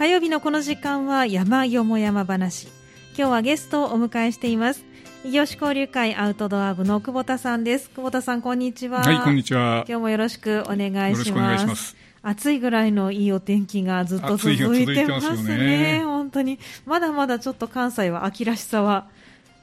火曜日のこの時間は山よも山話。今日はゲストをお迎えしています。異業種交流会アウトドア部の久保田さんです。久保田さんこんにちは。はいこんにちは。今日もよろしくお願いします。ます。暑いぐらいのいいお天気がずっと続いてますね。ね。本当に。まだまだちょっと関西は秋らしさは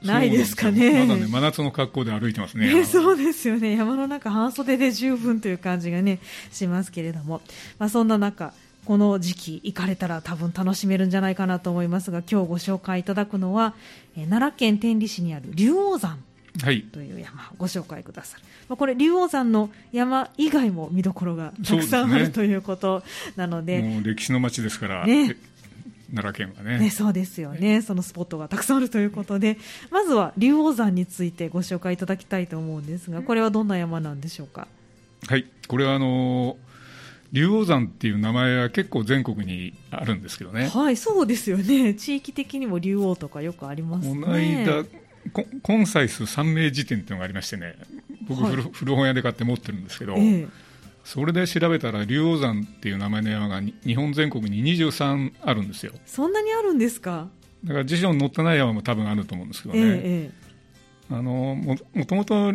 ないですかね。まだね、真夏の格好で歩いてますね。ね。そうですよね。山の中半袖で十分という感じがね、しますけれども。まあそんな中、この時期行かれたら多分楽しめるんじゃないかなと思いますが、今日ご紹介いただくのは、えー、奈良県天理市にある竜王山。という山をご紹介くださる、まあ、これ竜王山の山以外も見どころがたくさんある、ね、ということなのでもう歴史の街ですから、ね、奈良県はね、ね、そうですよね、そのスポットがたくさんあるということで、まずは竜王山についてご紹介いただきたいと思うんですが、これはどんな山なんでしょうか？はい、これはあの竜王山っていう名前は結構全国にあるんですけどね。はい、そうですよね。地域的にも竜王とかよくありますね。この間コンサイス三名辞典っていうのがありましてね、僕、はい、古本屋で買って持ってるんですけど、えーそれで調べたら竜王山っていう名前の山が日本全国に23あるんですよ。そんなにあるんですか？だから辞書に載ってない山も多分あると思うんですけどね、ええ、あのももともと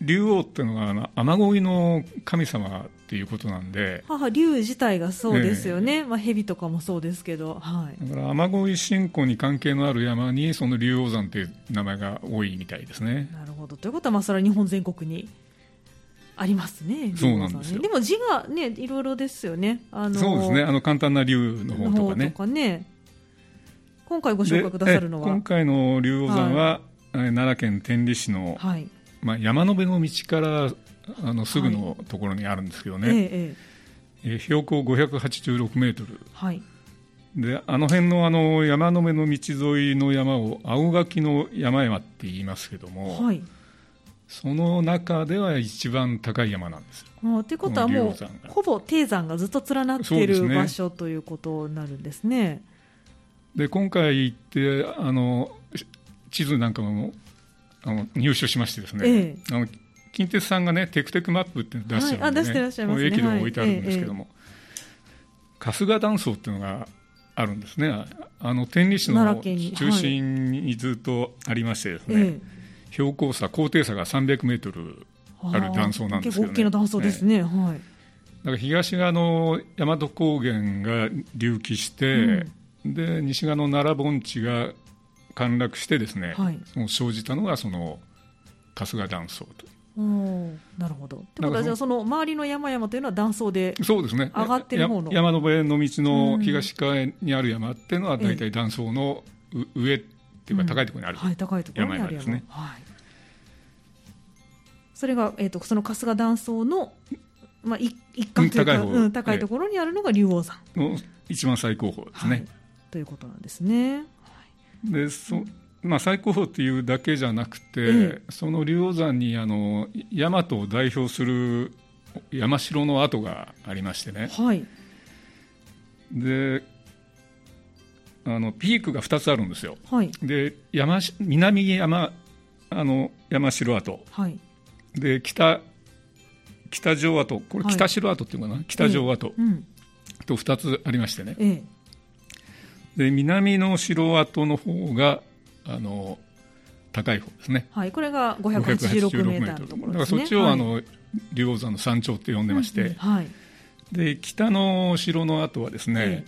竜王っていうのが雨乞いの神様っていうことなんで母竜自体がそうですよね、えまあ、蛇とかもそうですけど、はい、だから雨乞い信仰に関係のある山にその竜王山っていう名前が多いみたいですねなるほどということはまあそれは日本全国にありますね。そうなんですよ。でも字がね、いろいろですよね。あのそうですね。あの簡単な竜の方とかね。とかね。今回ご紹介くださるのは。今回の竜王山は、はい、奈良県天理市の、はい、まあ山の辺の道からあのすぐのところにあるんですけどね。はい、ええ標高586メートル。はい。であの辺のあの山の目の道沿いの山を青垣の山々って言いますけども、はい、その中では一番高い山なんですよ。ということはもうほぼ低山がずっと連なっている場所ということになるんですね。で今回行ってあの地図なんかもあの入手しましてですね、ええ、あの近鉄さんがねテクテクマップって出してるんで、ね、はい、出してらっしゃいます、ね、駅でも置いてあるんですけども、はい。え、春日断層っていうのがあるんですね。あの天理市の中心にずっとありましてですね、標高差、高低差が300メートルある断層なんですけど、ね、結構大きな断層ですね。ねはい。だから東側の大和高原が隆起して、うん、で西側の奈良盆地が陥落してですね、はい、その生じたのがその春日断層と。なるほど。ってことはじゃあその周りの山々というのは断層でそうですね。上がってる方の。山の上の道の東側にある山っていうのは大体断層の上っていうか高いところにある、うんはい、高いところにある山ですね。はい。それが、えーと、その春日断層の、まあ、一環というか、うん、高いところにあるのが竜王山。の一番最高峰ですね、はい、ということなんですね。はい、でそまあ、最高峰っていうだけじゃなくて、ええ、その竜王山にあの大和を代表する山城の跡がありましてね、はい、であのピークが2つあるんですよ、はい、で山南山あの山城跡、はい、で北北城跡。これ北城跡っていうかな、はい、北城跡。と2つありましてね、ええ、で南の城跡の方があの高い方ですね、はい、これが586メートル。のところですね。だからそっちをあの、はい、竜王山の山頂って呼んでまして、うんうんはい、で北の城の跡はですね、え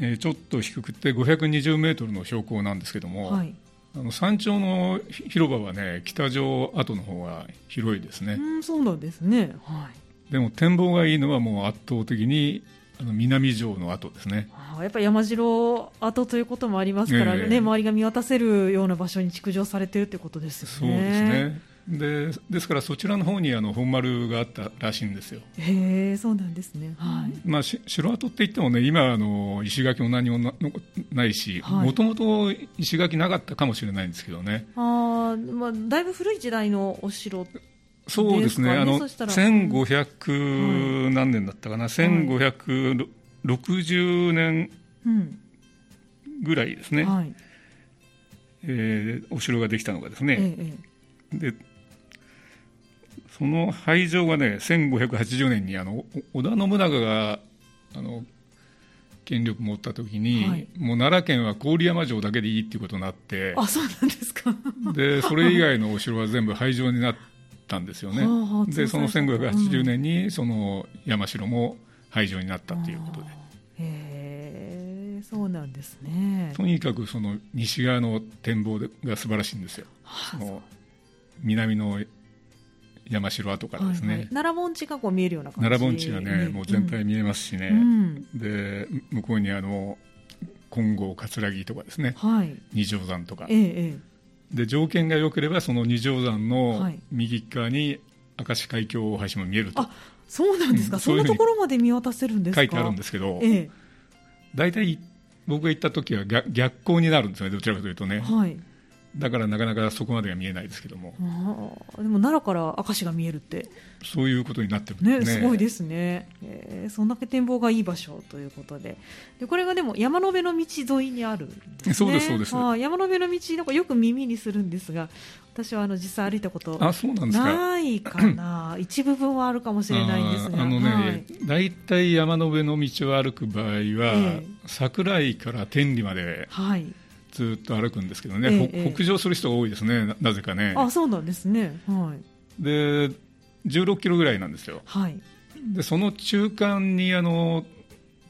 え。えー、ちょっと低くて520メートルの標高なんですけども、はい、あの山頂の広場はね北城跡の方が広いですね。うんそうなんですね、はい、でも展望がいいのはもう圧倒的にあの南城の跡ですね。やっぱり山城跡ということもありますからね、えー、周りが見渡せるような場所に築城されているということですよね。そうですね。でですからそちらの方にあの本丸があったらしいんですよ。へえそうなんですね。はい。まあ城跡って言ってもね今あの石垣も何もなないし、もともと石垣なかったかもしれないんですけどね。ああまあだいぶ古い時代のお城。そうですね。あの千五百何年だったかな、千五百六十年ぐらいですね。はい。えー、お城ができたのがですね。ええ、でその廃城がね1580年にあの織田信長があの権力持った時に、はい、もう奈良県は郡山城だけでいいっていうことになって。あそうなんですか。でそれ以外のお城は全部廃城になったんですよねでその1580年にその山城も廃城になったっていうことで。へえそうなんですね。とにかくその西側の展望が素晴らしいんですよ、その南の山城跡からですね、はいはい、奈良盆地がこう見えるような感じ。奈良盆地がね、もう全体見えますしね、うん、で向こうにあの金剛葛城とかですね、はい、二条山とか、ええ、で条件が良ければその二条山の右側に明石海峡大橋も見えると、あそうなんですか、うん、そんなところまで見渡せるんですか？書いてあるんですけど、ええ、大体僕が行った時は逆逆光になるんですねどちらかというとね、はい、だからなかなかそこまでは見えないですけども。でも奈良から明石が見えるって。そういうことになってるね、ね、すごいですね、えー、そんだけ展望がいい場所ということで。でこれがでも山辺の道沿いにあるんですね。そうですそうです。山辺の道なんかよく耳にするんですが私はあの実際歩いたことあそうなんですか。ないかな。一部分はあるかもしれないんですが。あのね、はい、大体山辺の道を歩く場合は、えー、桜井から天理まで、はいずっと歩くんですけどね、ええ、北上する人が多いですね、なぜかね。あそうなんですね、はい、で16キロぐらいなんですよ、はい、でその中間にあの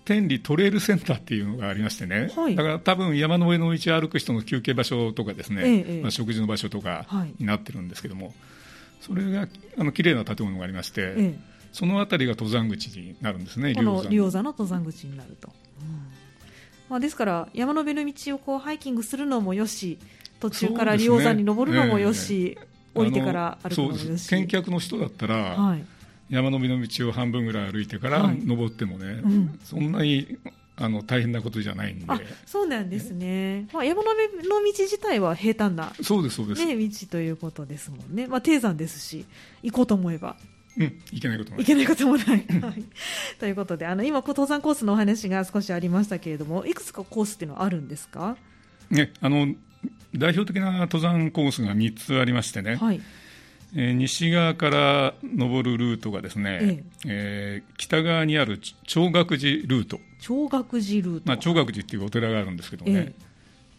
天理トレイルセンターっていうのがありましてね、はい、だから多分山の上の道を歩く人の休憩場所とかですね、え、まあ、食事の場所とかになってるんですけども、はい、それがあの綺麗な建物がありまして、その辺りが登山口になるんですね、龍座の登山口になると。うんまあ、ですから山の辺の道をこうハイキングするのもよし途中から硫黄山に登るのもよし、ねえ。ー、降りてから歩くのもよし。見客の人だったら、はい、山の辺の道を半分ぐらい歩いてから登ってもね、はいうん、そんなにあの大変なことじゃないんで。そうなんですね、まあ、山の辺の道自体は平坦な、そうですそうです、ね、道ということですもんね、まあ、低山ですし行こうと思えばうん、いけないこともない。いけないこともない。はい、ということで、あの今登山コースのお話が少しありましたけれども、いくつかコースっていうのはあるんですか？ね、あの代表的な登山コースが3つありましてね。はい。えー、西側から登るルートがですね、えええー、北側にある長岳寺ルート長岳寺ルート、まあ、長岳寺っていうお寺があるんですけどね、え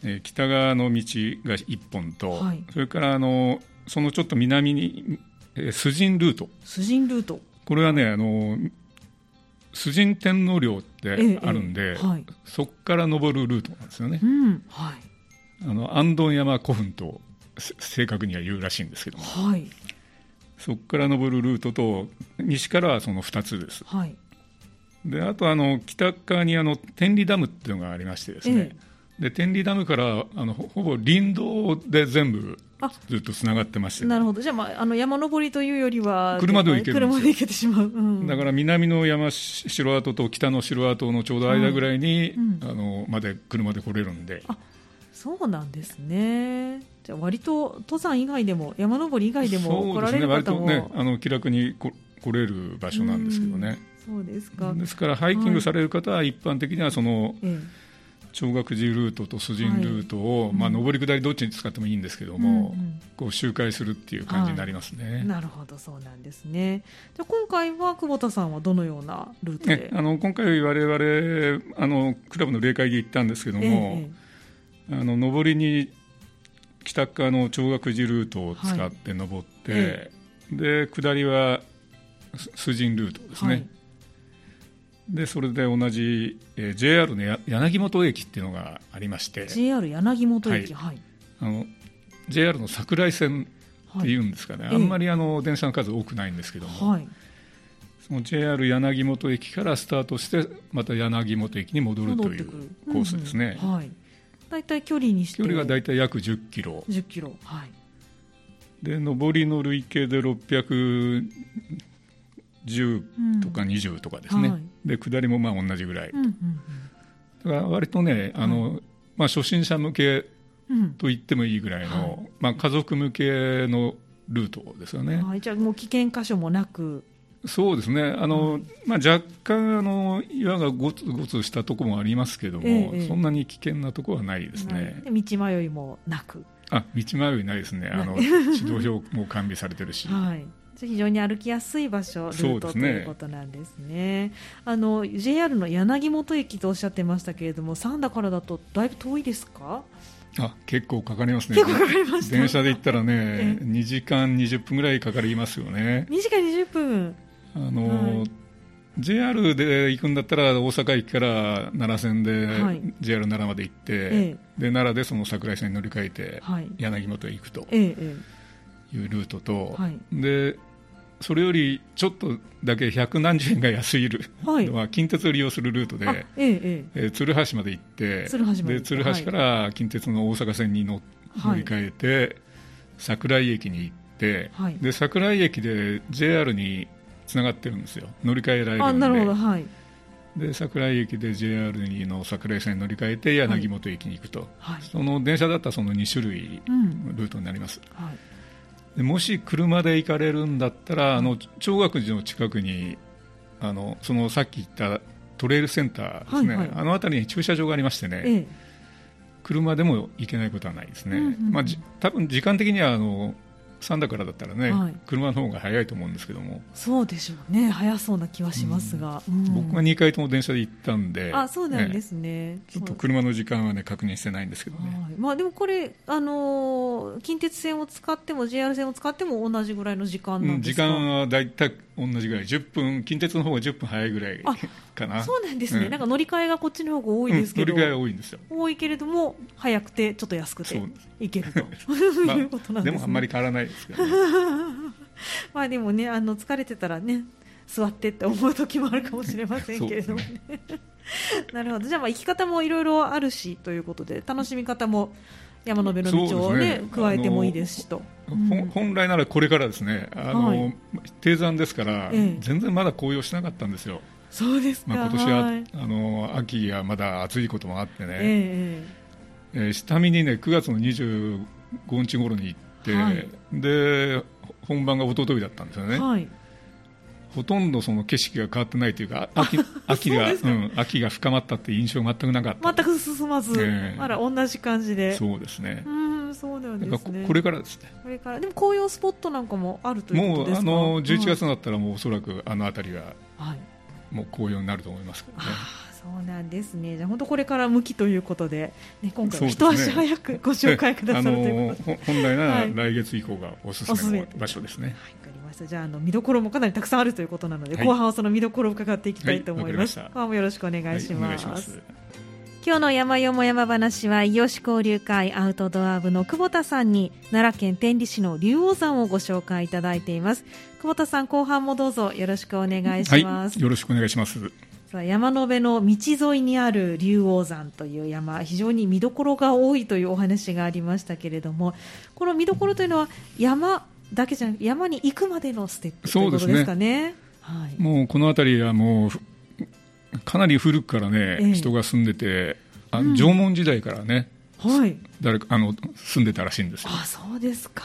ええー、北側の道が1本と、はい、それからあのそのちょっと南にえー、スジンルート。スジンルート。これはねあのスジン天皇陵ってあるんで、ええはい、そこから登るルートなんですよね、うんはい、あの安藤山古墳と正確には言うらしいんですけども、はい、そこから登るルートと西からはその2つです、はい、であとあの北側にあの天理ダムっていうのがありましてですね、えで天理ダムからあのほぼ林道で全部ずっとつながってまして、ね、なるほど。じゃあ,、まあ、あの山登りというよりは車で行ける車で行けてしまう、うん、だから南の山城跡と北の城跡のちょうど間ぐらいに、うん、あのまで車で来れるんで。あそうなんですね。じゃあ割と登山以外でも山登り以外でも来られる方も、ね、割とねあの気楽にこ来れる場所なんですけどね、そうですか。ですからハイキングされる方は一般的にはその、ええ長岳寺ルートと須人ルートを、はい、まあ、上り下りどっちに使ってもいいんですけども、うんうん、こう周回するっていう感じになりますね。なるほどそうなんですね。じゃ今回は久保田さんはどのようなルートで、あの今回我々あのクラブの例会で行ったんですけども、ええ、あの上りに北側の長岳寺ルートを使って登って、はい。え、で下りは須人ルートですね。はいでそれで同じ、えー、JR の柳本駅っていうのがありまして。JR 柳本駅、はい、あの JR の桜井線っていうんですかね、はい、あんまりあの電車の数多くないんですけども、はい、その JR 柳本駅からスタートしてまた柳本駅に戻るというコースですね。うんうん、はい。大体距離にして。距離が大体約10キロ。10キロ。はい。で上りの累計で600 10とか20とかですね、うんはい、で下りもまあ同じぐらい、うんうんうん、だから割とねあの、はい、まあ、初心者向けと言ってもいいぐらいの、はい、まあ、家族向けのルートですよね、じゃあもう危険箇所もなく。そうですね。あの、まあ、若干あの岩がごつごつしたところもありますけども、ええ、そんなに危険なところはないですね、道迷いもなく。あ道迷いないですね。あの 指導表も完備されてるし、はい非常に歩きやすい場所、ルート、ね、ということなんですね。あの JR の柳本駅とおっしゃってましたけれども、三田からだとだいぶ遠いですか？あ結構かかりますね。結構かかりま電車で行ったらね、2時間20分ぐらいかかりますよね。2時間20分。あの、はい、JR で行くんだったら大阪駅から奈良線で JR 奈良まで行って、はい、で奈良でその桜井線に乗り換えて、柳本へ行くというルートと、はい、でそれよりちょっとだけ百何十円が安いのは近鉄を利用するルートで、ええー、鶴橋まで行って鶴橋で。鶴橋から近鉄の大阪線に乗り換えて、桜井駅に行って、で桜井駅で JR につながってるんですよ。乗り換えられるんで。あなるほど、はい、で桜井駅で JR の桜井線に乗り換えて柳本駅に行くと、はい、その電車だったらその2種類ルートになります、うんはい。でもし車で行かれるんだったら、あの長岳寺の近くにあのそのさっき言ったトレイルセンターですね、はいはい、あの辺りに駐車場がありましてね、ええ、車でも行けないことはないですね、うんうん、まあ、多分時間的にはあの三田からだったらね、はい、車の方が早いと思うんですけども。そうでしょうね。早そうな気はしますが、うん。うん、僕は2回とも電車で行ったんであそうなんですね、ね、ちょっと車の時間はね確認してないんですけどね、はい、まあ、でもこれ、あのー、近鉄線を使っても JR 線を使っても同じぐらいの時間なんですか、うん、時間は大体同じぐらい。10分近鉄の方が10分早いぐらいかな。そうなんですね、うん、なんか乗り換えがこっちの方が多いですけど、乗り換え多いんですよ。多いけれども早くてちょっと安くて行けると、まあ、いうことなんです、ね、でもあんまり変わらないですけど、ね、まあでもねあの疲れてたらね座ってって思う時もあるかもしれませんけれどもね。なるほど。じゃあまあ生き方もいろいろあるしということで楽しみ方も山辺の道をね、ね。加えてもいいですしと、うん、本来ならこれからですね。あの、はい、低山ですから、ええ、全然まだ紅葉しなかったんですよ。そうですまあ、今年は、はい、あの秋がまだ暑いこともあってね、ええー、下見にね9月の25日頃に行って、はい、で本番が一昨日だったんですよね、はいほとんどその景色が変わってないというか秋秋 が、うん、秋が深まったって印象が全くなかった。全く進まず、えー、あら同じ感じで。そうですね。うんそうなんですね。これからですね。これから。でも紅葉スポットなんかもあるということですか？もうあの11月になったらもうおそらくあの辺りは、はい、もう紅葉になると思いますけどね、そうなんですね。じゃ本当これから向きということで、ね、今回は一足早くご紹介くださるということで、本来なら来月以降がおすすめの場所ですね。はいました。じゃああの見どころもかなりたくさんあるということなので、はい、後半はその見どころを伺っていきたいと思います、はい、後半もよろしくお願いします。はいます、今日の山よも山話は伊予市交流会アウトドア部の久保田さんに奈良県天理市の竜王山をご紹介いただいています。久保田さん後半もどうぞよろしくお願いします、よろしくお願いします山辺の道沿いにある竜王山という山非常に見どころが多いというお話がありましたけれどもこの見どころというのは山だけじゃなく山に行くまでのステップということですかね？はい、もうこの辺りはもうかなり古くからね、ええ、人が住んでてあ、うん、縄文時代からね、はい、誰かあの住んでたらしいんですよ。あそうですか。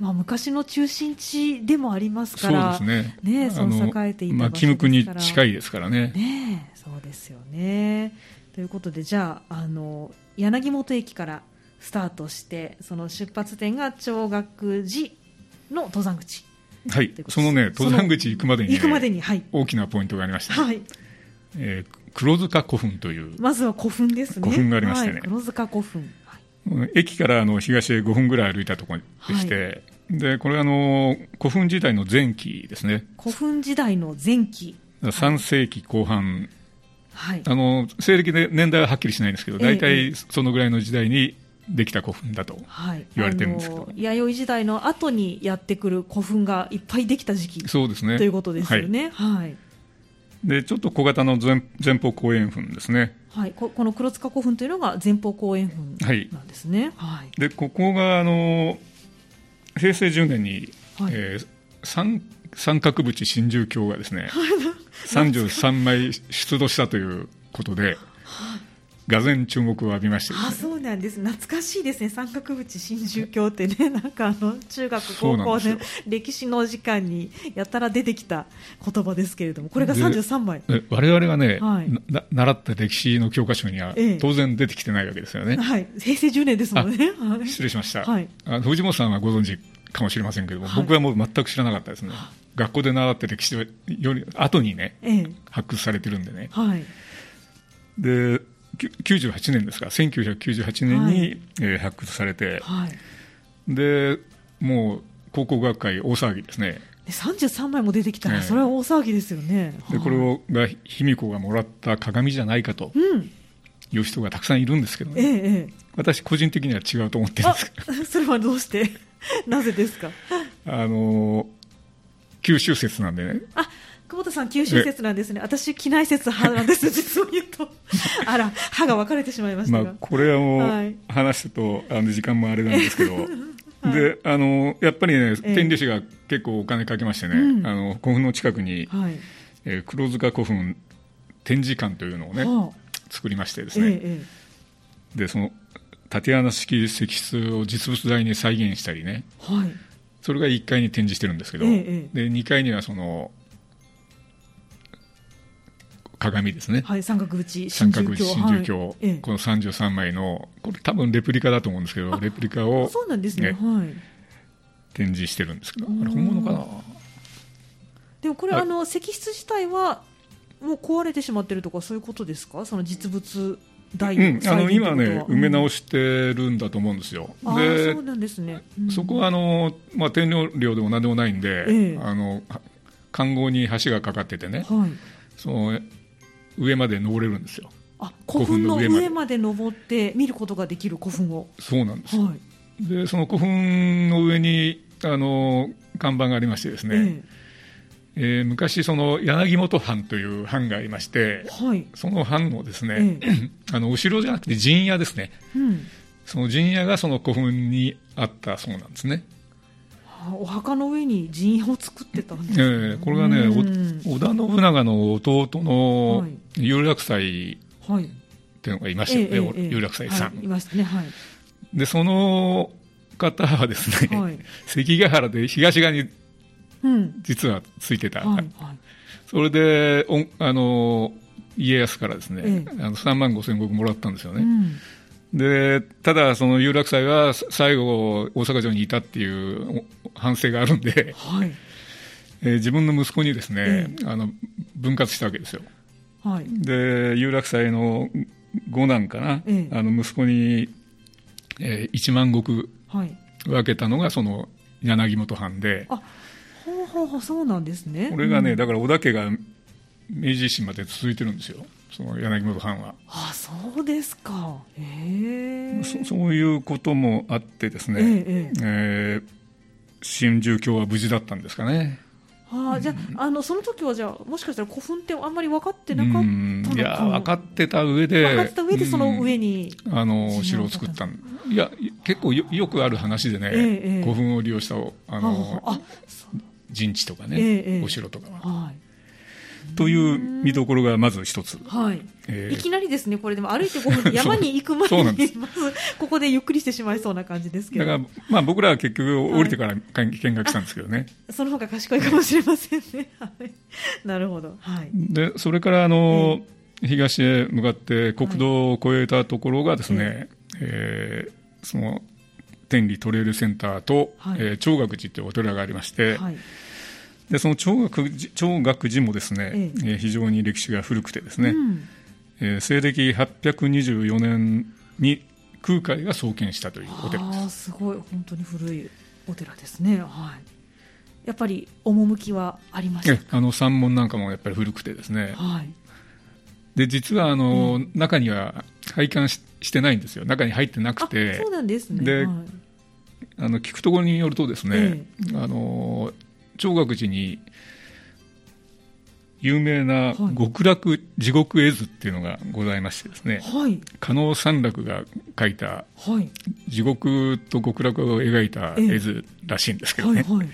まあ、昔の中心地でもありますから、そうですね。ね、その栄えていたまあ、キムクに近いですからね。ね、そうですよね。ということで、じゃあ、あの柳本駅からスタートして、その出発点が長岳寺の登山口。はい、そのね登山口行くまでに、ね、行くまでに、はい、大きなポイントがありまして、ね、はい、えー、黒塚古墳という。まずは古墳ですね。古墳がありましてね、はい、黒塚古墳、はい、駅からあの東へ5分ぐらい歩いたところでして、はい、でこれあの古墳時代の前期ですね。古墳時代の前期。3世紀後半、はい、あの西暦で年代ははっきりしないんですけど、大体そのぐらいの時代にできた古墳だと言われてるんですけど、はい、弥生時代の後にやってくる古墳がいっぱいできた時期そうですね。ということですよね。はい、はい、でちょっと小型の前前方後円墳ですね。はい、ここの黒塚古墳というのが前方後円墳なんですね。はい、でここがあの平成10年に、はいえー、三三角淵真珠鏡がですね33枚出土したということで。がぜ注目を浴びました、ね、あそうなんです。懐かしいですね。三角淵真珠鏡ってね。なんかあの中学高校で歴史の時間にやたら出てきた言葉ですけれどもこれが33枚。我々がね、はい、習った歴史の教科書には当然出てきてないわけですよね、ええ、はい、平成10年ですもんね、失礼しました、はい、あ藤本さんはご存知かもしれませんけども、はい、僕はもう全く知らなかったですね。学校で習って歴史はより後にね、ええ、発掘されてるんでね。はい、で98年ですか？1998年に、はい、えー、発掘されて、はい、でもう考古学会大騒ぎですね。33枚も出てきたら、それは大騒ぎですよね。でこれをが卑弥呼がもらった鏡じゃないかと、うん、いう人がたくさんいるんですけどね、ええ、私、個人的には違うと思ってるんですそれはどうして？なぜですか？あの九州説なんでね。あ久保田さん、九州説なんですね、私、機内説派なんです、実を言うと、あら、歯が分かれてしまいましたまあ、これはもう、はい、話すとあの時間もあれなんですけど、はい、であのやっぱりね、天理市が結構お金かけましてね、うん、あの古墳の近くに、はい、えー、黒塚古墳展示館というのをね、はあ、作りましてですね、ええ、でその縦穴式石室を実物大に再現したりね、はい、それが1階に展示してるんですけど、え、で2階にはその鏡ですね、はい、三角打ち三角打ち真珠鏡、はい、この33枚のこれ多分レプリカだと思うんですけどレプリカを、そうなんですね、はい、展示してるんですけどあれ本物かな？でもこれあの石室自体はもう壊れてしまってるとかそういうことですか？その実物大、うん、あの今ね、埋め直してるんだと思うんですよ。でそうなんですね、うん、そこはあの、まあ、天領でもなんでもないんで、ええ、あの環濠に橋がかかっててね、はい、その上まで登れるんですよ。あ古墳の上まで登って見ることができる古墳を。そうなんです。はい、でその古墳の上にあの看板がありましてですね。えええー、昔、その柳本藩という藩がありまして、はい、その藩のですね、ええ、あのお城じゃなくて陣屋ですね、うん、その陣屋がその古墳にあったそうなんですね。お墓の上に陣屋を作ってたんです、ね、えー、これがね、織田信長の弟の有楽斎っていうのがいましたよね、はい、有楽斎さん。はい、いましたね、はい、でその方はですね、はい、関ヶ原で東側に実はついてた、はいはい、それでおあの家康からですね、ええ、あの3万5千石もらったんですよね。うん。でただ、その有楽斎は最後、大阪城にいたっていう反省があるんで、はい、えー、自分の息子にですね、ええ、あの分割したわけですよ。はい、で有楽斎の五男かな、え、あの息子に、えー、1万石分けたのがその柳本藩で。あほうほうそうなんですね。これがね、うん、だから織田家が明治維新まで続いてるんですよ。その柳本藩は。あそうですか。へえ。そそういうこともあってですね、えええー、真珠鏡は無事だったんですかねはあ、じゃあ、あのその時はじゃあもしかしたら古墳ってあんまり分かってなかったのかいや分かってた上で分かってた上でその上に。あの城を作ったいや結構よよくある話でね、ええ、古墳を利用したあのあ陣地とかね、ええ、お城とかは。はいという見どころがまず一つ、はい。えー、いきなりですね、これ。でも歩いて5分山に行く前にまずここでゆっくりしてしまいそうな感じですけど。だから、まあ、僕らは結局降りてから見学したんですけどね、はい、その方が賢いかもしれませんね、はい、なるほど、はい、でそれからあの、えー、東へ向かって国道を越えたところがですね、はい、えー、その天理トレイルセンターと、はい、えー、長岳寺というお寺がありまして、はい、でその長岳長岳寺もですね、ええ。ー、非常に歴史が古くてですね、うん、えー、西暦824年に空海が創建したというお寺です。すごい。本当に古いお寺ですね、はい、やっぱり趣はありましたあの山門なんかもやっぱり古くてですね、はい、で実はあの、うん、中には拝観ししてないんですよ。中に入ってなくて。そうなんですね。で、はい。あの聞くところによるとですね、ええ、あの長岳寺に有名な極楽地獄絵図っていうのがございましてですね、はい、加納三楽が描いた地獄と極楽を描いた絵図らしいんですけどね、はいはい、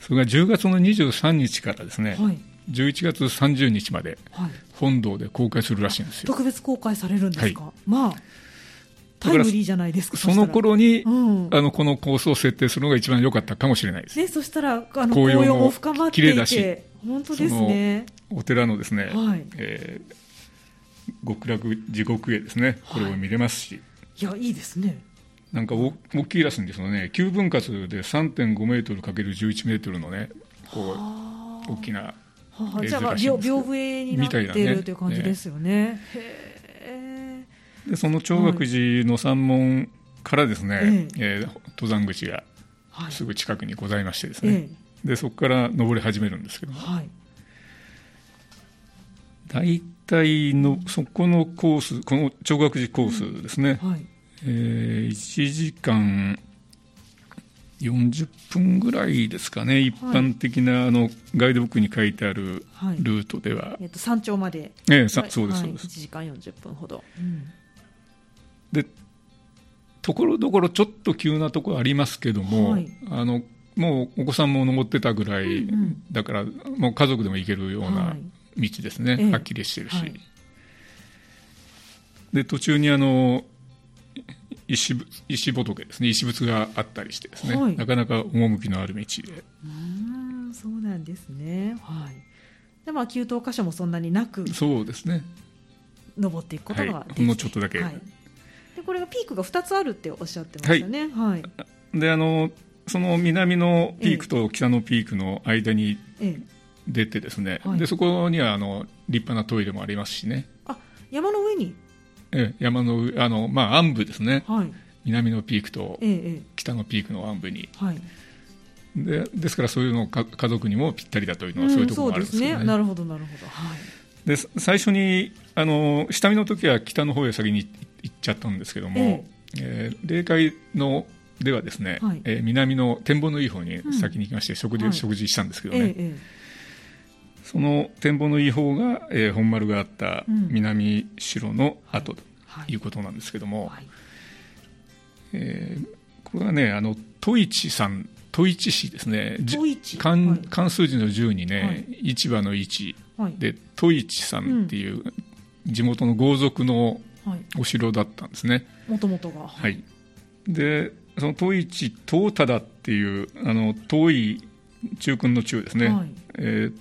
それが10月の23日からですね、はい、11月30日まで本堂で公開するらしいんですよ。特別公開されるんですか、まあタイムリーじゃないですかその頃に、うん、あのこのコースを設定するのが一番良かったかもしれないです。ね、そしたらあの紅葉も深まっていて本当ですね。お寺のですね、はい。えー、極楽地獄絵ですね。これを見れますし、はい、いやいいですね。なんか大きいらしいんですよね。9分割で3.5メートル ×11 メートルのねこう大きなはあ、じゃあ、まあ、屏風絵になってるという感じですよね。ねでその長岳寺の山門からですね、はい、えー、登山口がすぐ近くにございましてですね、はい、でそこから登り始めるんですけど。も、はい、大体のそこのコースこの長岳寺コースですね、はい。えー、1時間40分ぐらいですかね、一般的なあのガイドブックに書いてあるルートでは、はい、えー、と山頂まで、えー、さそうです、そうです、1時間40分ほど。うん、でところどころちょっと急なところありますけども、はい、あのもうお子さんも登ってたぐらい、うんうん、だからもう家族でも行けるような道ですね、はい、はっきりしてるし、はい、で途中にあの石石仏ですね。石仏があったりしてですね、はい、なかなか趣のある道でうんそうなんですね。はい。でまあ給湯箇所もそんなになくそうですね。登っていくことができて、はい、ほんのちょっとだけ、はい、でこれがピークが2つあるっておっしゃってましたね。はい、であのその南のピークと北のピークの間に出てですね、ええ、でそこにはあの立派なトイレもありますしね。あ山の上に？え山のあの、まあ、暗部ですね、はい、南のピークと北のピークの暗部に、はい、でですからそういうの家族にもぴったりだというのはそういうところがあるんですね,、ね。なるほどなるほど、はい、で最初にあの下見の時は北の方へ先に行っちゃったんですけども、ええ。ー、霊界のではですね、はい、えー、南の展望のいい方に先に行きまして、うん、食事、食事したんですけどね、ええその展望のいい方が、えー、本丸があった南城の跡とい。うことなんですけども、はい。はい、えー、これはねあの戸市さん戸市市ですね。関関数字の10にね、市場の市、で戸市さんっていう、地元の豪族のお城だったんですね。もともとが。はい。でその戸市東忠っていうあの遠い中君の中ですね、はい、えー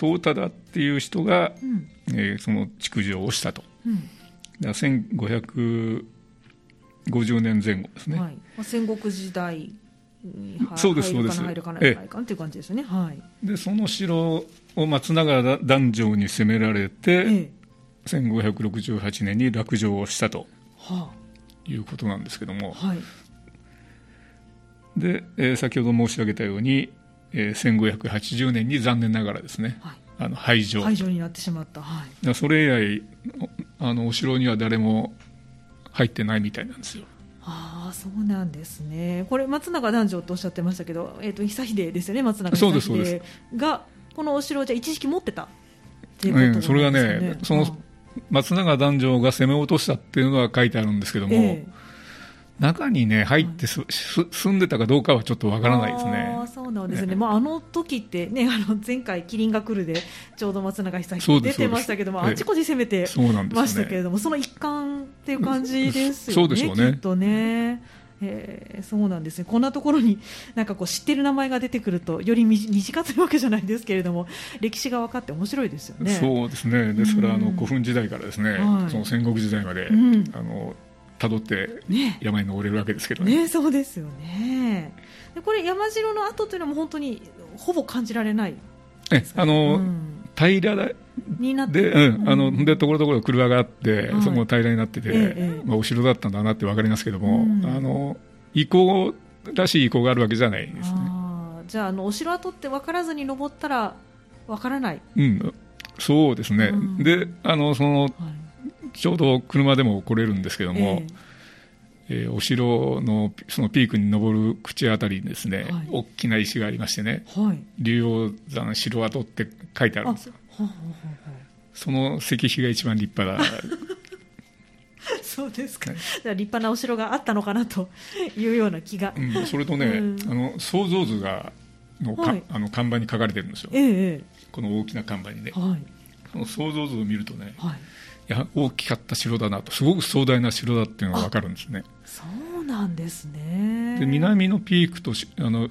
東忠っていう人が、うん、えー、その築城をしたと、うん、だ1550年前後ですね、はい、戦国時代にそうですそうです。入るか入るかっていう感じですね、はい、でその城を松永壇上に攻められて、ええ、1568年に落城をしたと、はあ、いうことなんですけども、はい、で、えー、先ほど申し上げたようにえー、1580年に残念ながらですね、はい、あの廃城。廃城になってしまった、はい、それ以来あのお城には誰も入ってないみたいなんですよ。ああそうなんですね。これ松永男女とおっしゃってましたけど、えーと、久秀ですよね松永久秀がこのお城をじゃ一時期持ってたっていうことなんですね、それがねその松永男女が攻め落としたっていうのは書いてあるんですけども、えー中にね入ってす、住んでたかどうかはちょっとわからないですね。あそうなんですね。ねまああの時ってね あの前回キリンが来るでちょうど松永久志出てましたけどもあちこち攻めてましたけれどもそ,、の一環っていう感じですよね。そうでしょうね。きっとね。えー、そうなんですね。こんなところに なんかこう知ってる名前が出てくるとより身近 というわけじゃないですけれども歴史が分かって面白いですよね。そうですね。ですから、あの古墳時代からですね、はい、その戦国時代まで、うん、あの辿って山に登れるわけですけどね、ね、そうですよね。でこれ山城の跡というのも本当にほぼ感じられないえあの、うん、平らになってで,、うん、あのでところどころ車があって、はい、そこも平らになってて、ええ、まあ、お城だったんだなって分かりますけども、うん、あの遺構らしい遺構があるわけじゃないですね。じゃああのお城跡って分からずに登ったら分からない、うん、そうですね、であのその、はい。ちょうど車でも来れるんですけども、えー、えー、お城のそのピークに登る口あたりにですね、はい、大きな石がありましてね、はい、竜王山城跡って書いてあるんです。よ。はははその石碑が一番立派だ そうですか、はい、立派なお城があったのかなというような気が、うん、それとね、うん、あの想像図がのか、はい、あの看板に書かれてるんですよ、ええ、この大きな看板にね、はい、その想像図を見るとね、はいや大きかった城だなと。すごく壮大な城だっていうのが分かるんですね。そうなんですね。で南のピークとあの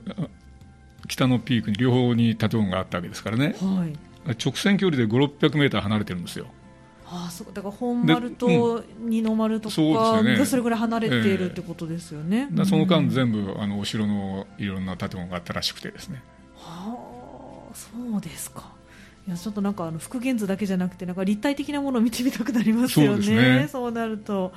北のピークに両方に建物があったわけですからね、はい、直線距離で5 6 0 0メーター離れてるんですよ。ああそうだから本丸と二の丸とかそ,、ね、それぐらい離れているってことですよね、えー、その間全部あのお城のいろんな建物があったらしくてですね。はあそうですかいやちょっとなんかあの復元図だけじゃなくてなんか立体的なものを見てみたくなりますよねそうねそうなると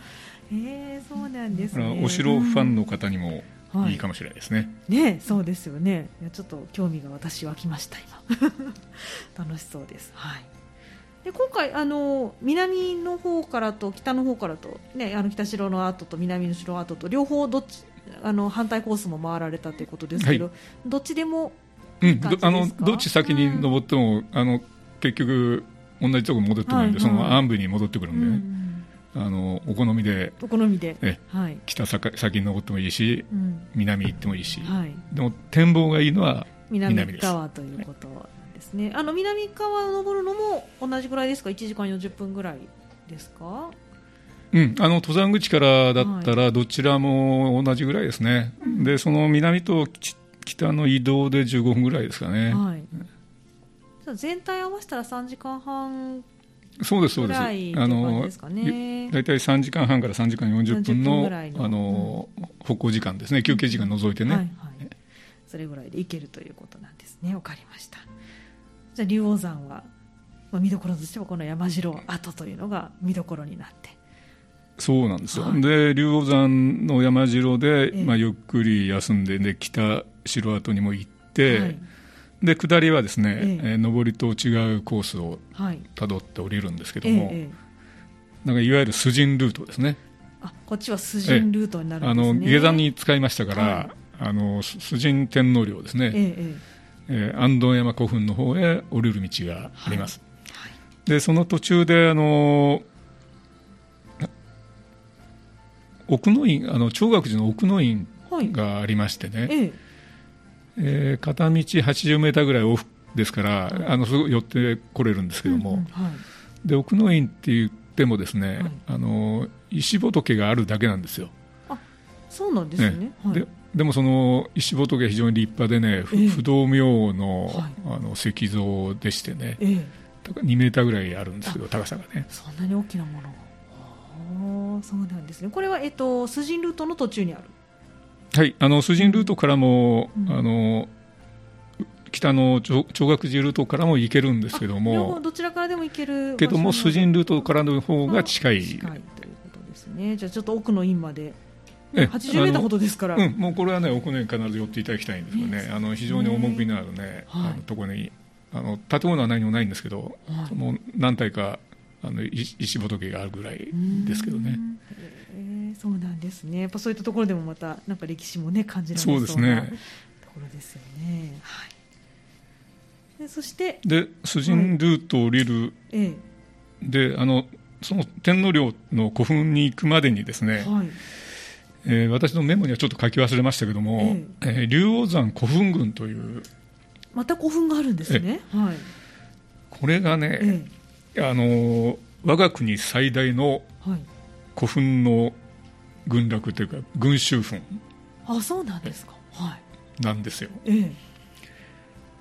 えー、そうなんですねお城ファンの方にも、いいかもしれないですね。はい、ね、そうですよね。いやちょっと興味が私湧きました今。楽しそうです。はい。で今回あの南の方からと北の方からとねあの北城の後と南の城跡と両方どっちあの反対コースも回られたということですけど、はい、どっちでもうん、あのどっち先に登っても、うん、あの結局同じところ戻ってくるんで、はい。はい、その暗部に戻ってくるんでね。うんあのお好みで。お好みで、はい、北先に登ってもいいし、うん、南行ってもいいし、はい、でも展望がいいのは南側ということですね、あの南側を登るのも同じぐらいですか？1時間40分ぐらいですか？うん、あの登山口からだったらどちらも同じぐらいですね、はい、でその南と北の移動で15分ぐらいですかね、はい、全体合わせたら3時間半そうですそうです。あの大体3時間半から3時間40分のあの、歩行時間ですね。休憩時間除いてね、はいはい、それぐらいで行けるということなんですね。わかりました。じゃあ竜王山は、まあ、見どころとしてはこの山城跡というのが見どころになって。そうなんですよ。はい、で竜王山の山城で、まあゆっくり休んでで北城跡にも行って。で下りはですね、ええ。ー、上りと違うコースをたどって降りるんですけども、ええ、なんかいわゆるスジンルートですね。あこっちはスジンルートになるんですね、あの下山に使いましたから、はい、あのスジン天皇陵ですね、えええー、安藤山古墳の方へ降りる道があります、はい。はい、でその途中であの奥の院あの長岳寺の奥の院がありましてね、えええー、片道80メーターぐらい往復ですから、あのすぐ寄ってこれるんですけども、うんうんはい、で奥の院って言ってもですね、はい、あの石仏があるだけなんですよ。あそうなんですね、ね。はい、ででもその石仏非常に立派でね、えー、不動明の,、あの石像でしてね、えー、2メーターぐらいあるんですけど高さがね。そんなに大きなものそうなんですね。これは、えっと、スジンルートの途中にあるはいあのスジンルートからも、うん、あの北の長岳寺ルートからも行けるんですけどもどちらからでも行けるけどもスジンルートからの方が近い。近いということですね。じゃあちょっと奥の院まで。80メーターほどですから、うん、もうこれはね奥の院必ず寄っていただきたいんですよね、あの非常に趣のあるね、はい、あのところにあの建物は何もないんですけど、はい、その何体かあの石仏があるぐらいですけどね。そうなんですね。やっぱそういったところでもまたなんか歴史もね感じられそうなところですよね。はい。でそしてでスジンルートを降りる、はい、であのその天皇陵の古墳に行くまでにですね。はい。えー、私のメモにはちょっと書き忘れましたけども、ええ。えー、竜王山古墳群というまた古墳があるんですね、はい、これがね、あの我が国最大の古墳の群落というか群衆墳。あそうなんですか、はい、なんですよ、ええ。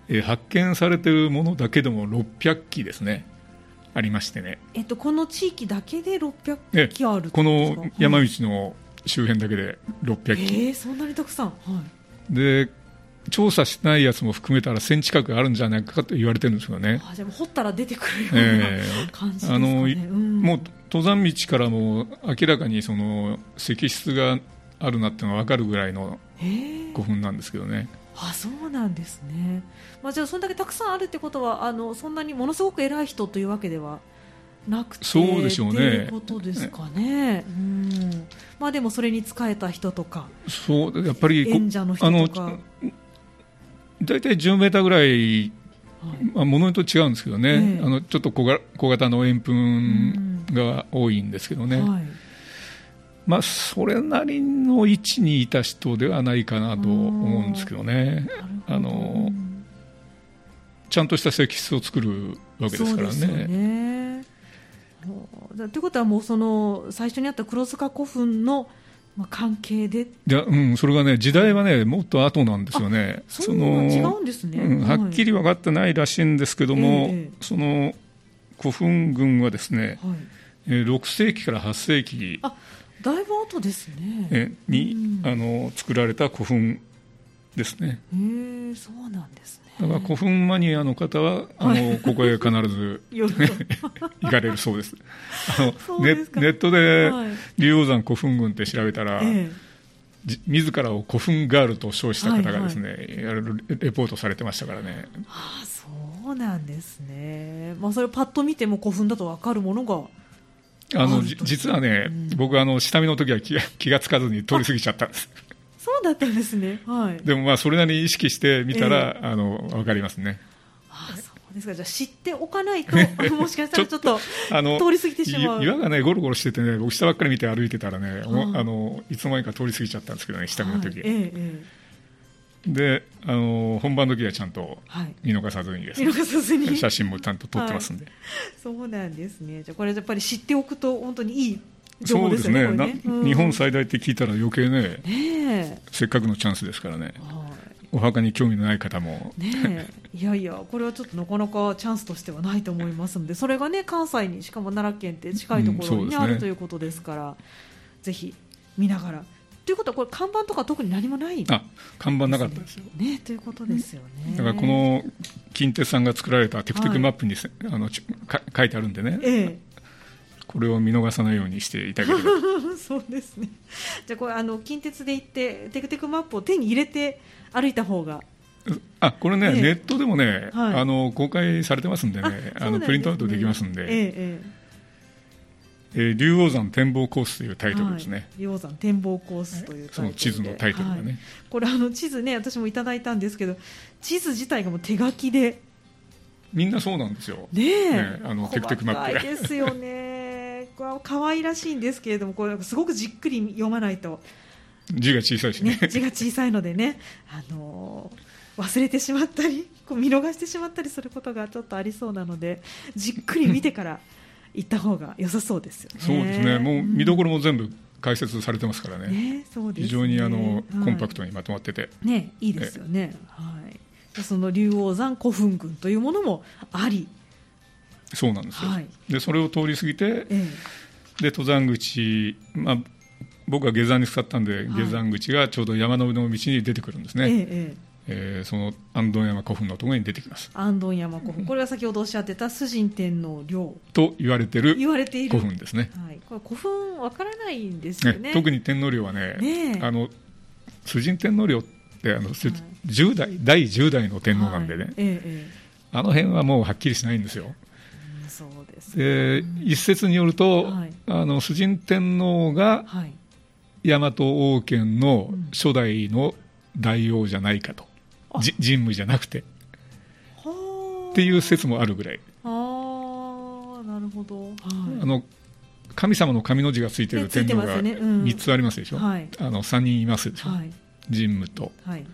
えー、発見されているものだけでも600基ですね。ありましてね、えっと、この地域だけで600基あるこの山道の周辺だけで600基、えー、そんなにたくさん、はい、で調査しないやつも含めたら1000近くあるんじゃないかと言われてるんですよね。あじゃ掘ったら出てくるような感じですかね、えー、あの、うん、もう登山道からも明らかにその石室があるなってのが分かるぐらいの古墳なんですけどね。あそうなんですね、まあ、じゃあそれだけたくさんあるってことはあのそんなにものすごく偉い人というわけではなくてそうでしょうね。いうことですかね。うん。まあでもそれに仕えた人とか、そうやっぱり演者の人とか、大体10メーターぐらい、まあ、ものにと違うんですけどね、あのちょっと小小型の円墳が多いんですけどね、はい、まあ、それなりの位置にいた人ではないかなと思うんですけどね。あのちゃんとした石室を作るわけですからね。ということはもうその最初にあった黒塚古墳のまあ、関係で。いや、うん、それがね時代はねもっと後なんですよね。その違うんですね、うん、はっきり分かってないらしいんですけども、えー、その古墳群はですね、はい、6世紀から8世紀あだいぶ後ですね。に、あの作られた古墳ですね。へえそうなんですねだから古墳マニアの方はあの、ここへ必ず 行かれるそうです。あのネネットで竜王山古墳群って調べたら、ええ。自らを古墳ガールと称した方がですね、はいはい、レポートされてましたからね。ああそうなんですね、まあ、それパッと見ても古墳だと分かるものがあの実はね、うん、僕あの下見の時は気が気がつかずに通り過ぎちゃったんです。そうだったんですね。はい。でもまあそれなりに意識してみたら、えー、あのわかりますね。あそうですか。じゃあ知っておかないともしかしたらちょっとあの通り過ぎてしまう。岩がねゴロゴロしててね、僕下ばっかり見て歩いてたらね、あのいつの間にか通り過ぎちゃったんですけどね、下見の時。はい、えであの本番の時はちゃんと見逃さずにです、ね、見逃さずに写真もちゃんと撮ってますんで、はい、そうなんですねじゃこれやっぱり知っておくと本当にいいそうですね、ねうん、日本最大って聞いたら余計ね、ねせっかくのチャンスですからね、はい、お墓に興味のない方も、ね、いやいや、これはちょっとなかなかチャンスとしてはないと思いますので、それがね、関西に、しかも奈良県って近いところに、ねうんね、あるということですから、ぜひ見ながら。ということは、これ、看板とか特に何もない、あ看板なかったですよ。ね、ということですよね。だからこの近鉄さんが作られたテクテクマップに、はい、あの書いてあるんでね、ええ、これを見逃さないようにしていただければ。そうですね。じゃあこれあの近鉄で行ってテクテクマップを手に入れて歩いた方が。あこれね、ええ、ネットでもね、はい、あの公開されてますんでね。あのプリントアウトできますんで、えええー、竜王山展望コースというタイトルですね、はい、竜王山展望コースというその地図のタイトルがね、はい、これあの地図ね私もいただいたんですけど地図自体がもう手書きで。みんなそうなんですよ。ねえ、ね、あのテクテクマップですよねこれは可愛らしいんですけれどもこれすごくじっくり読まないと。字が小さいしね、ね、字が小さいのでね、あのー、忘れてしまったりこう見逃してしまったりすることがちょっとありそうなのでじっくり見てから行った方が良さそうですよね。そうですね。もう見どころも全部解説されてますからね、ねそうです、ね、非常にあの、はい、コンパクトにまとまってて、ね、いいですよね。はい、その竜王山古墳群というものもありそうなんですよ、はい、でそれを通り過ぎて、ええ、で登山口、まあ、僕は下山に使ったんで、下山口がちょうど山の上の道に出てくるんですね。えええー、その安藤山古墳のところに出てきます。安藤山古墳、これは先ほどおっしゃってた崇神天皇陵。と言われてる古墳ですね、はい、これ古墳わからないんですよね、ね、特に天皇陵はねねあの崇神天皇陵ってあの、はい、10代第10代の天皇なんでね、はい。ええ、あの辺はもうはっきりしないんですよで一説によると、はい、あの崇神天皇が大和王権の初代の大王じゃないかと、うん、神武じゃなくて。っていう説もあるぐらい。あなるほど、はい、あの神様の神の字がついている天皇が3つありますでしょ、ねうんはい、あの3人いますでしょ、はい、神武と、はい、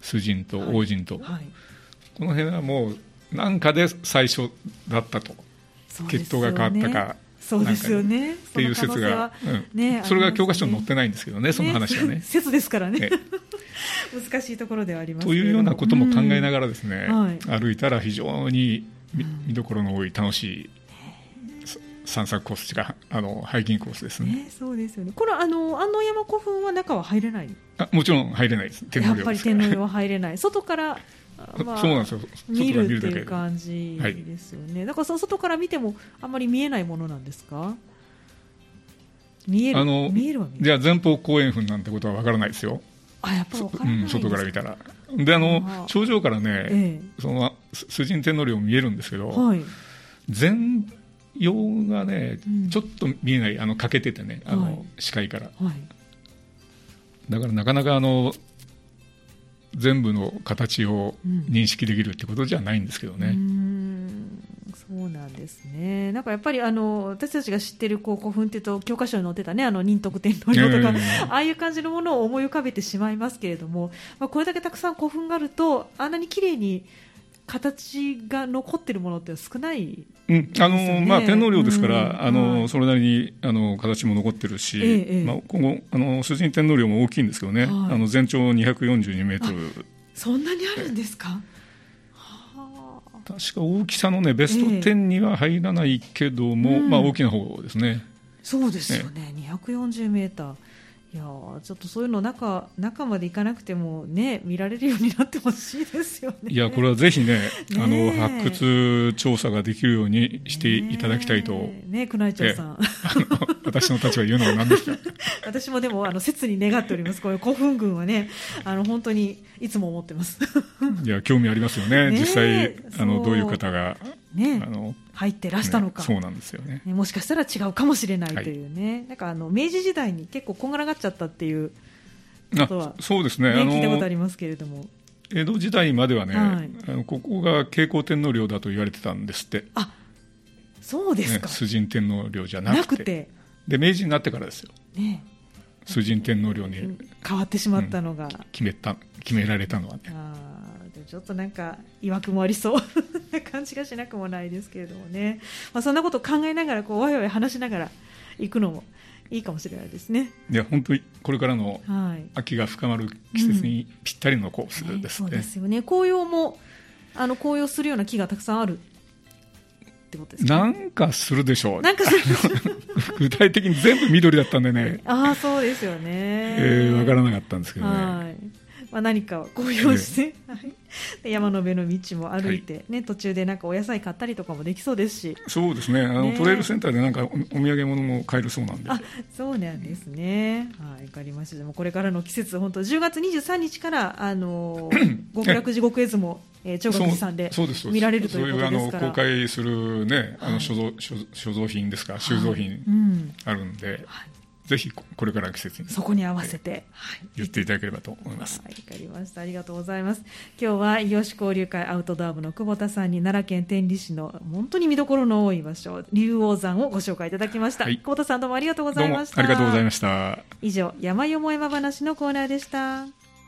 崇神と王神と、はい、この辺はもう何かで最初だったと血統が変わったか。そうですよね。っていう説が、ね、それが教科書に載ってないんですけどね、その話はね。説ですからね。難しいところではありますというようなことも考えながらですね、歩いたら非常に見どころの多い楽しい散策コースがあのハイキングコースですね。そうですよね。これあの安納山古墳は中は入れない？あもちろん入れないです。天皇陵は入れない。外からまあ、そうなんですよ。見るっていう感じですよね、はい、だからそ外から見てもあんまり見えないものなんですか？見えるあの見えるじゃあ前方後円墳なんてことはわからないですよ。あやっぱ分からない、うん、外から見たら。であの頂上からね、ええ、その崇神天皇陵見えるんですけど、はい、全容がね、うん、ちょっと見えないあの欠けててねあの、はい、視界から、はい、だからなかなかあの全部の形を認識できるってことじゃないんですけどね。そうなんですね。なんかやっぱりあの私たちが知ってるこう古墳っていうと教科書に載ってたね。あの仁徳天皇陵とか、ああいう感じのものを思い浮かべてしまいますけれども、まあこれだけたくさん古墳があるとあんなに綺麗に形が残ってるものって少ない、うん、あのまあ天皇陵ですから、うん、あの、はい、それなりにあの形も残ってるし、ええ、まあ今後あの主人天皇陵も大きいんですけどね、はい、あの全長242メートル。そんなにあるんですか？確か大きさのねベスト10には入らないけども、えー、まあ大きな方ですね。そうですよね。ね240メーター。いやちょっとそういうの中中まで行かなくてもね見られるようになってほしいですよね。いやこれはぜひね あの発掘調査ができるようにしていただきたいと。ねね宮内庁さん。私の立場言うのは何ですか。私もでもあの切に願っております。こういう古墳群はねあの本当にいつも思ってます。いや興味ありますよね。ね実際あのどういう方がね、あの入ってらしたのか、ね、そうなんですよね。もしかしたら違うかもしれないというね、はい、なんかあの明治時代に結構こんがらがっちゃったっていうことは、そうですね、ね、聞いたことありますけれども。江戸時代まではね、はい、あのここが慶光天皇陵だと言われてたんですって。あそうですか、ね、崇神天皇陵じゃなくて。で明治になってからですよ、ね、崇神天皇陵に変わってしまったのが、うん、決めた決められたのはねちょっとなんかいわくもありそう。な感じがしなくもないですけれどもね、まあ、そんなことを考えながらこうわいわい話しながら行くのもいいかもしれないですね。いや本当にこれからの秋が深まる季節にぴったりのコースですね、うんね、そうですよね。紅葉もあの紅葉するような木がたくさんあるってことですか、なんかするでしょう。なんかする 具体的に全部緑だったんでね。ああ、そうですよね。ええー、わからなかったんですけどね。はいまあ、何かを公表して、はい、山の上の道も歩いて、ね、途中でなんかお野菜買ったりとかもできそうですし。そうですね。あの、ね、トレイルセンターでなんかお土産物も買えるそうなんで。あそうなんですね、はい、分かりました。でもこれからの季節本当10月23日からあの 極楽地獄絵図もえー、長岳寺さんで見られるということですから。公開する、ね、あの所蔵、はい、所蔵品ですか収蔵品あるんで、はいぜひこれから季節にそこに合わせて、はい、言っていただければと思います。わ、はい、かりました。ありがとうございます。今日は異業種交流会アウトドア部の久保田さんに奈良県天理市の本当に見どころの多い場所、竜王山をご紹介いただきました。はい、久保田さんどうもありがとうございました。ありがとうございました。以上、山よも山話のコーナーでした。